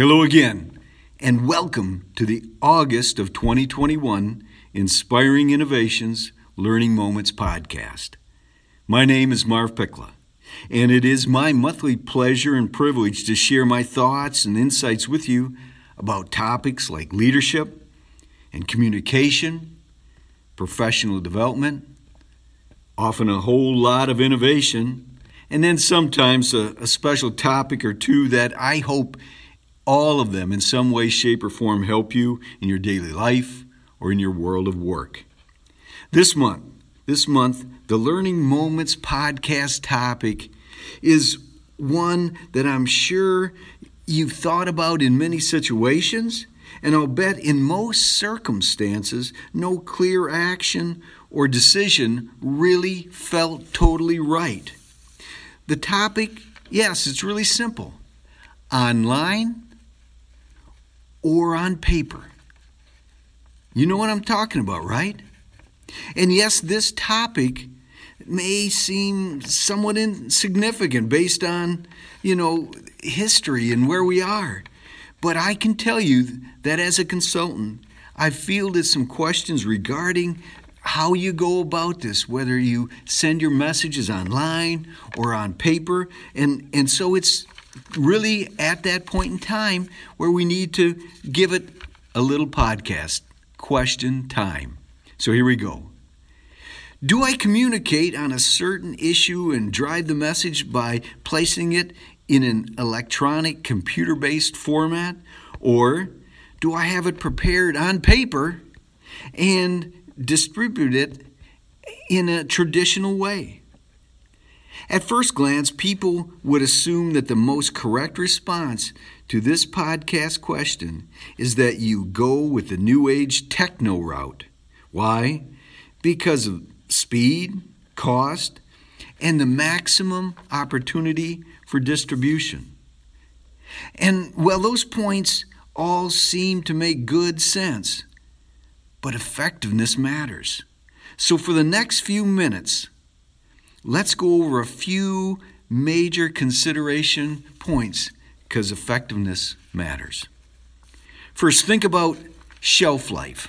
Hello again, and welcome to the August of 2021 Inspiring Innovations Learning Moments podcast. My name is Marv Pickla, and it is my monthly pleasure and privilege to share my thoughts and insights with you about topics like leadership and communication, professional development, often a whole lot of innovation, and then sometimes a, a special topic or two that I hope all of them, in some way, shape, or form, help you in your daily life or in your world of work. This month, this month, the Learning Moments podcast topic is one that I'm sure you've thought about in many situations, and I'll bet in most circumstances, no clear action or decision really felt totally right. The topic, yes, it's really simple online or on paper. You know what I'm talking about, right? And yes, this topic may seem somewhat insignificant based on, you know, history and where we are. But I can tell you that as a consultant, I've fielded some questions regarding how you go about this, whether you send your messages online or on paper. And, and so it's really at that point in time where we need to give it a little podcast question time. So here we go. Do I communicate on a certain issue and drive the message by placing it in an electronic computer based format? Or do I have it prepared on paper and distribute it in a traditional way? At first glance, people would assume that the most correct response to this podcast question is that you go with the New Age techno route. Why? Because of speed, cost, and the maximum opportunity for distribution. And well, those points all seem to make good sense, but effectiveness matters. So, for the next few minutes, let's go over a few major consideration points because effectiveness matters. First, think about shelf life.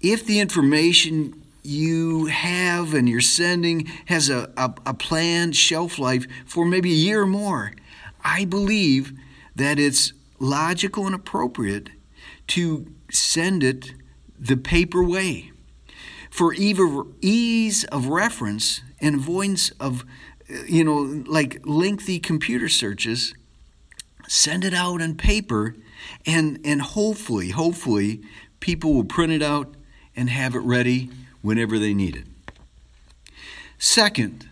If the information you have and you're sending has a, a, a, planned shelf life for maybe a year or more, I believe that it's logical and appropriate to send it the paper way. For ease of reference, and avoidance of, uh, you know, like lengthy computer searches, send it out on paper, and, and hopefully, hopefully, people will print it out and have it ready whenever they need it. Second,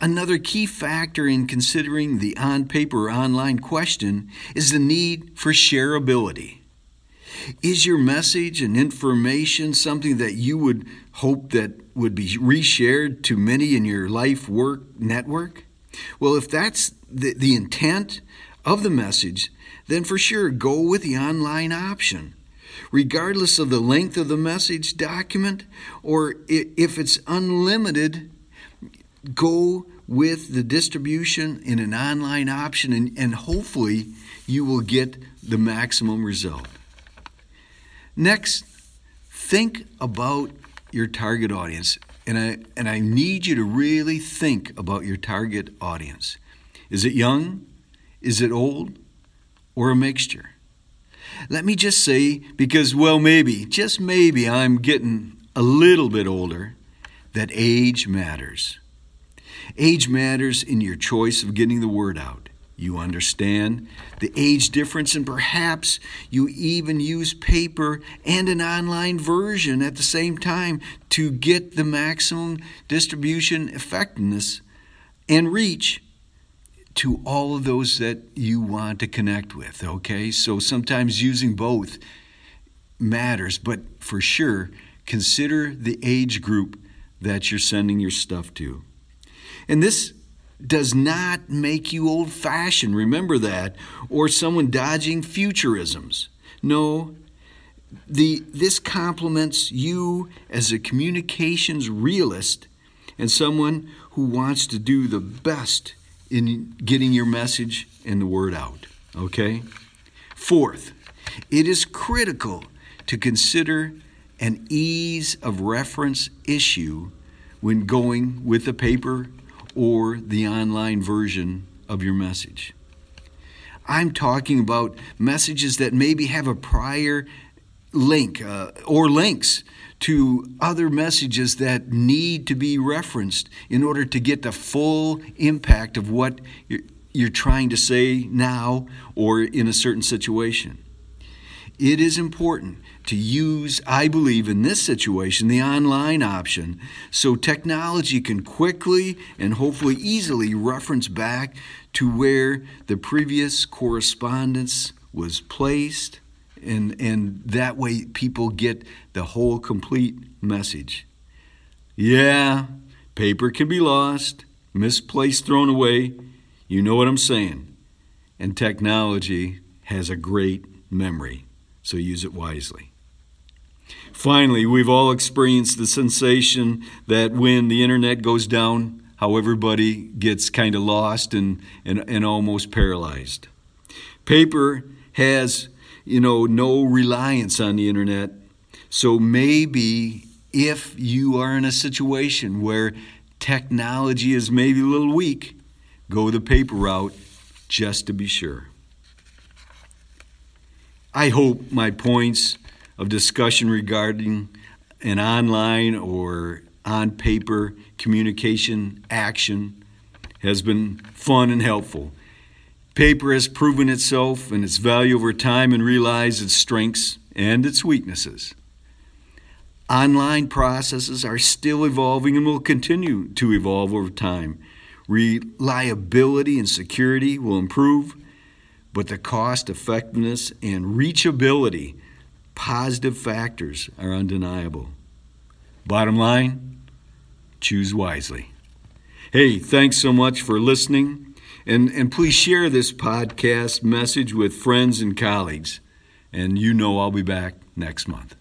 another key factor in considering the on paper or online question is the need for shareability. Is your message and information something that you would hope that would be reshared to many in your life work network? Well, if that's the, the intent of the message, then for sure go with the online option. Regardless of the length of the message document, or if it's unlimited, go with the distribution in an online option, and, and hopefully you will get the maximum result. Next, think about your target audience. And I, and I need you to really think about your target audience. Is it young? Is it old? Or a mixture? Let me just say, because, well, maybe, just maybe, I'm getting a little bit older, that age matters. Age matters in your choice of getting the word out. You understand the age difference, and perhaps you even use paper and an online version at the same time to get the maximum distribution effectiveness and reach to all of those that you want to connect with. Okay, so sometimes using both matters, but for sure, consider the age group that you're sending your stuff to. And this does not make you old fashioned, remember that, or someone dodging futurisms. No, the, this complements you as a communications realist and someone who wants to do the best in getting your message and the word out. Okay? Fourth, it is critical to consider an ease of reference issue when going with the paper or the online version of your message. I'm talking about messages that maybe have a prior link uh, or links to other messages that need to be referenced in order to get the full impact of what you're, you're trying to say now or in a certain situation. It is important to use, I believe, in this situation, the online option so technology can quickly and hopefully easily reference back to where the previous correspondence was placed, and, and that way people get the whole complete message. Yeah, paper can be lost, misplaced, thrown away. You know what I'm saying. And technology has a great memory, so use it wisely. Finally, we've all experienced the sensation that when the internet goes down, how everybody gets kind of lost and, and, and almost paralyzed. Paper has, you know, no reliance on the internet. So maybe if you are in a situation where technology is maybe a little weak, go the paper route just to be sure. I hope my points of discussion regarding an online or on paper communication action has been fun and helpful. Paper has proven itself and its value over time and realized its strengths and its weaknesses. Online processes are still evolving and will continue to evolve over time. Reliability and security will improve, but the cost effectiveness and reachability positive factors are undeniable. Bottom line, choose wisely. Hey, thanks so much for listening. And, and please share this podcast message with friends and colleagues. And you know I'll be back next month.